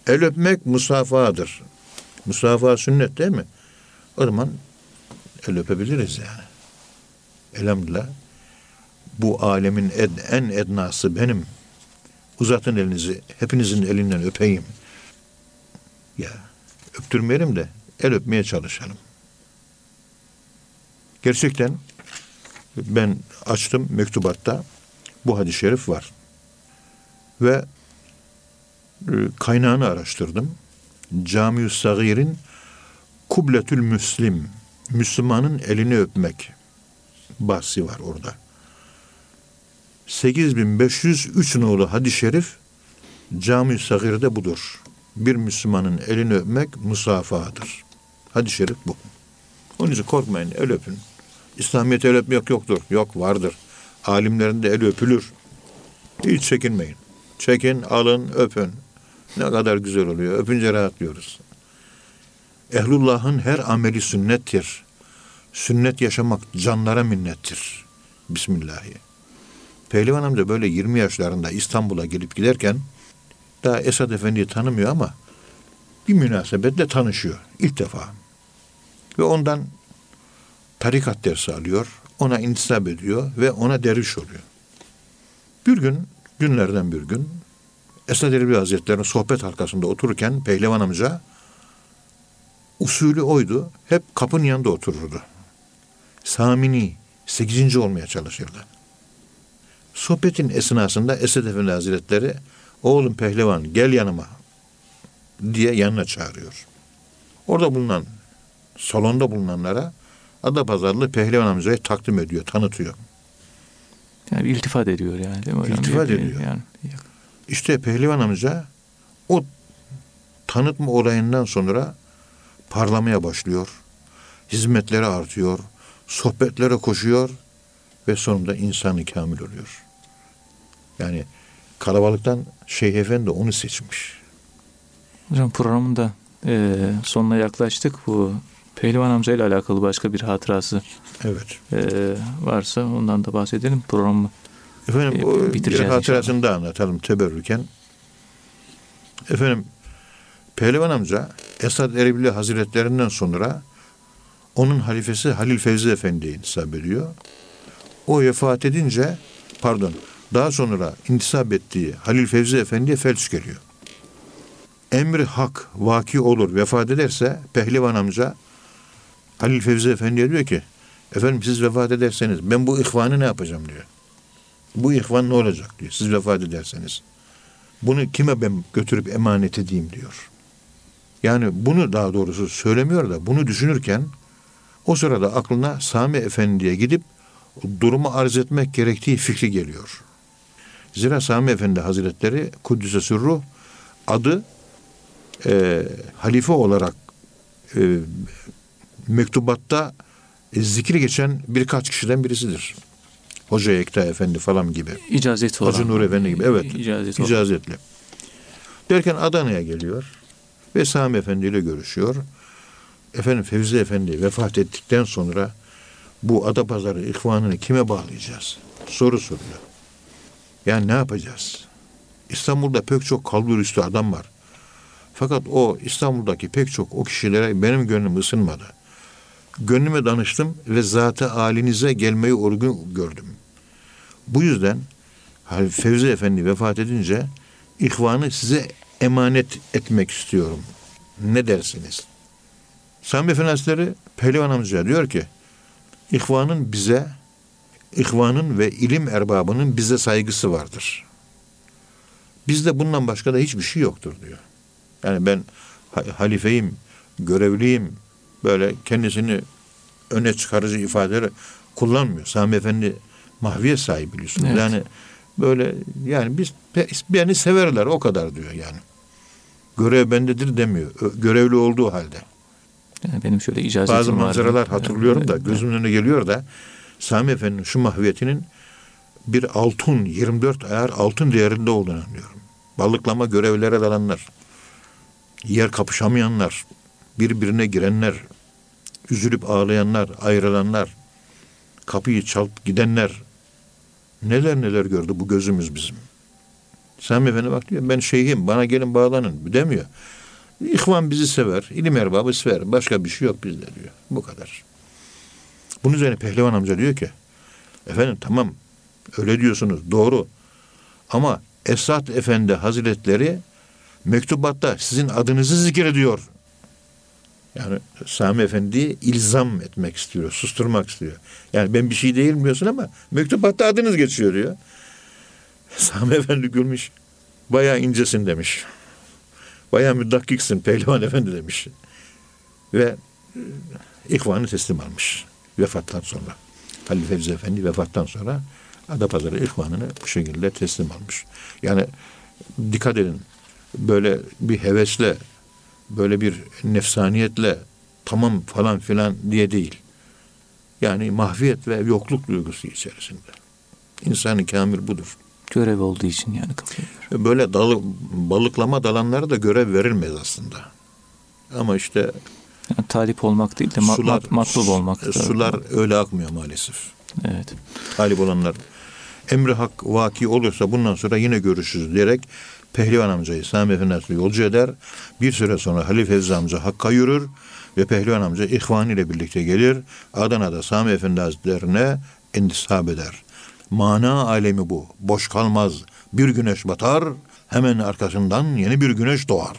El öpmek musafahadır. Musafaha sünnet değil mi? O zaman el öpebiliriz yani. Elhamdülillah. Bu alemin ed- en ednası benim. Uzatın elinizi. Hepinizin elinden öpeyim. Ya öptürmeyelim de el öpmeye çalışalım. Gerçekten ben açtım mektubatta bu hadis-i şerif var ve e, kaynağını araştırdım. Cami-ü Sagir'in Kubletül Müslim, Müslümanın elini öpmek bahsi var orada. 8503 nolu hadis-i şerif Cami-i Sagir'de budur. Bir Müslümanın elini öpmek musafahadır. Hadis-i şerif bu. Onun için korkmayın, el öpün. İslamiyet'e el öpmek yoktur. Yok, vardır. Alimlerin de el öpülür. Hiç çekinmeyin. Çekin, alın, öpün. Ne kadar güzel oluyor. Öpünce rahatlıyoruz. Ehlullah'ın her ameli sünnettir. Sünnet yaşamak canlara minnettir. Bismillahi. Pehlivan amca böyle 20 yaşlarında İstanbul'a gelip giderken daha Esad Efendi'yi tanımıyor ama bir münasebetle tanışıyor ilk defa. Ve ondan tarikat dersi alıyor, ona intisap ediyor ve ona derviş oluyor. Bir gün, günlerden bir gün Esad Erbil Hazretleri'nin sohbet halkasında otururken Pehlivan amca usulü oydu. Hep kapının yanında otururdu. Samini, sekizinci olmaya çalışırdı. Sohbetin esnasında Esed Efendi Hazretleri oğlum pehlivan gel yanıma diye yanına çağırıyor. Orada bulunan, salonda bulunanlara Adapazarlı pehlivan amcayı takdim ediyor, tanıtıyor. Yani iltifat ediyor yani değil mi hocam? İltifat Bir- ediyor. Yani, İşte pehlivan amca o tanıtma olayından sonra parlamaya başlıyor. Hizmetleri artıyor. Sohbetlere koşuyor ve sonunda insanı kamil oluyor. Yani kalabalıktan Şeyh Efendi onu seçmiş. hocam programın da e, sonuna yaklaştık. Bu Pehlivan amca ile alakalı başka bir hatırası Evet. e, varsa ondan da bahsedelim. Programı Efendim E, o bir bitireceğiz hatırasını da anlatalım teberrüken. Efendim Pehlivan amca Esad Erebili Hazretlerinden sonra onun halifesi Halil Fevzi Efendi'ye intisap ediyor. O vefat edince pardon daha sonra intisap ettiği Halil Fevzi Efendi'ye felç geliyor. Emri hak vaki olur vefat ederse Pehlivan amca Halil Fevzi Efendi'ye diyor ki efendim siz vefat ederseniz ben bu ihvanı ne yapacağım diyor. Bu ihvan ne olacak diyor siz vefat ederseniz. Bunu kime ben götürüp emanet edeyim diyor. Yani bunu daha doğrusu söylemiyor da bunu düşünürken o sırada aklına Sami Efendi'ye gidip durumu arz etmek gerektiği fikri geliyor. Zira Sami Efendi Hazretleri Kuddüs'e sürruh adı e, halife olarak e, mektubatta e, zikri geçen birkaç kişiden birisidir. Hoca Ekta Efendi falan gibi. icazeti olan. Hacı Nur Efendi gibi. Evet. İcazeti olan. İcazetli. Derken Adana'ya geliyor ve Sami Efendi ile görüşüyor. Efendim Fevzi Efendi vefat ettikten sonra bu Adapazarı ihvanını kime bağlayacağız? Soru soruyor. Yani ne yapacağız? İstanbul'da pek çok kalbur üstü adam var. Fakat o İstanbul'daki pek çok o kişilere benim gönlüm ısınmadı. Gönlüme danıştım ve zat-ı halinize gelmeyi uygun gördüm. Bu yüzden Fevzi Efendi vefat edince ihvanı size emanet etmek istiyorum. Ne dersiniz? Sami Efendi Hazretleri Pehlivan amcaya diyor ki ihvanın bize ihvanın ve ilim erbabının bize saygısı vardır. Bizde bundan başka da hiçbir şey yoktur diyor. Yani ben ha- halifeyim, görevliyim, böyle kendisini öne çıkarıcı ifadeleri kullanmıyor. Sami Efendi mahviyet sahibi biliyorsunuz. Evet. Yani böyle yani biz beni severler o kadar diyor yani. Görev bendedir demiyor. Görevli olduğu halde. Yani benim şöyle icazetim Bazı vardı. manzaralar hatırlıyorum da gözümün önüne geliyor da Sami Efendi'nin şu mahviyetinin bir altın 24 ayar altın değerinde olduğunu anlıyorum. Balıklama görevlere dalanlar, yer kapışamayanlar, birbirine girenler, üzülüp ağlayanlar, ayrılanlar, kapıyı çalıp gidenler neler neler gördü bu gözümüz bizim. Sami Efendi bak diyor ben şeyhim bana gelin bağlanın demiyor. İhvan bizi sever, ilim erbabı sever. Başka bir şey yok bizde diyor. Bu kadar. Bunun üzerine Pehlivan amca diyor ki efendim tamam öyle diyorsunuz doğru ama Esat Efendi Hazretleri mektubatta sizin adınızı zikrediyor. Yani Sami Efendi'yi ilzam etmek istiyor, susturmak istiyor. Yani ben bir şey değil diyorsun ama mektubatta adınız geçiyor diyor. Sami Efendi gülmüş. Bayağı incesin demiş. Bayağı müdakkiksin Pehlivan Efendi demiş. Ve e, ihvanı teslim almış. Vefattan sonra. Halil Fevzi Efendi vefattan sonra Adapazarı ihvanını bu şekilde teslim almış. Yani dikkat edin. Böyle bir hevesle, böyle bir nefsaniyetle tamam falan filan diye değil. Yani mahviyet ve yokluk duygusu içerisinde. İnsanı kamil budur. Görev olduğu için yani kapıyor. Böyle dalı, balıklama dalanlara da görev verilmez aslında. Ama işte Yani talip olmak değil de ma- sular, mat- matlub olmak. da- sular öyle akmıyor maalesef. Evet. talip olanlar emri hak vaki olursa bundan sonra yine görüşürüz diyerek Pehlivan amcayı Sami Efendi yolcu eder. Bir süre sonra Halil Fevzi amca Hakk'a yürür ve Pehlivan amca ihvan ile birlikte gelir. Adana'da Sami Efendi Hazretlerine intisap eder. Mana alemi bu. Boş kalmaz. Bir güneş batar, hemen arkasından yeni bir güneş doğar.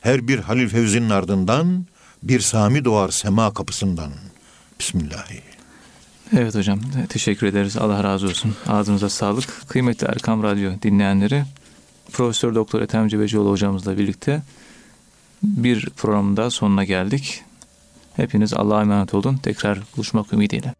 Her bir Halil Fevzi'nin ardından bir Sami doğar sema kapısından. Bismillahirrahmanirrahim. Evet hocam teşekkür ederiz. Allah razı olsun. Ağzınıza sağlık. Kıymetli Erkam Radyo dinleyenleri Profesör Doktor Ethem Cebecioğlu hocamızla birlikte bir programın daha sonuna geldik. Hepiniz Allah'a emanet olun. Tekrar buluşmak ümidiyle.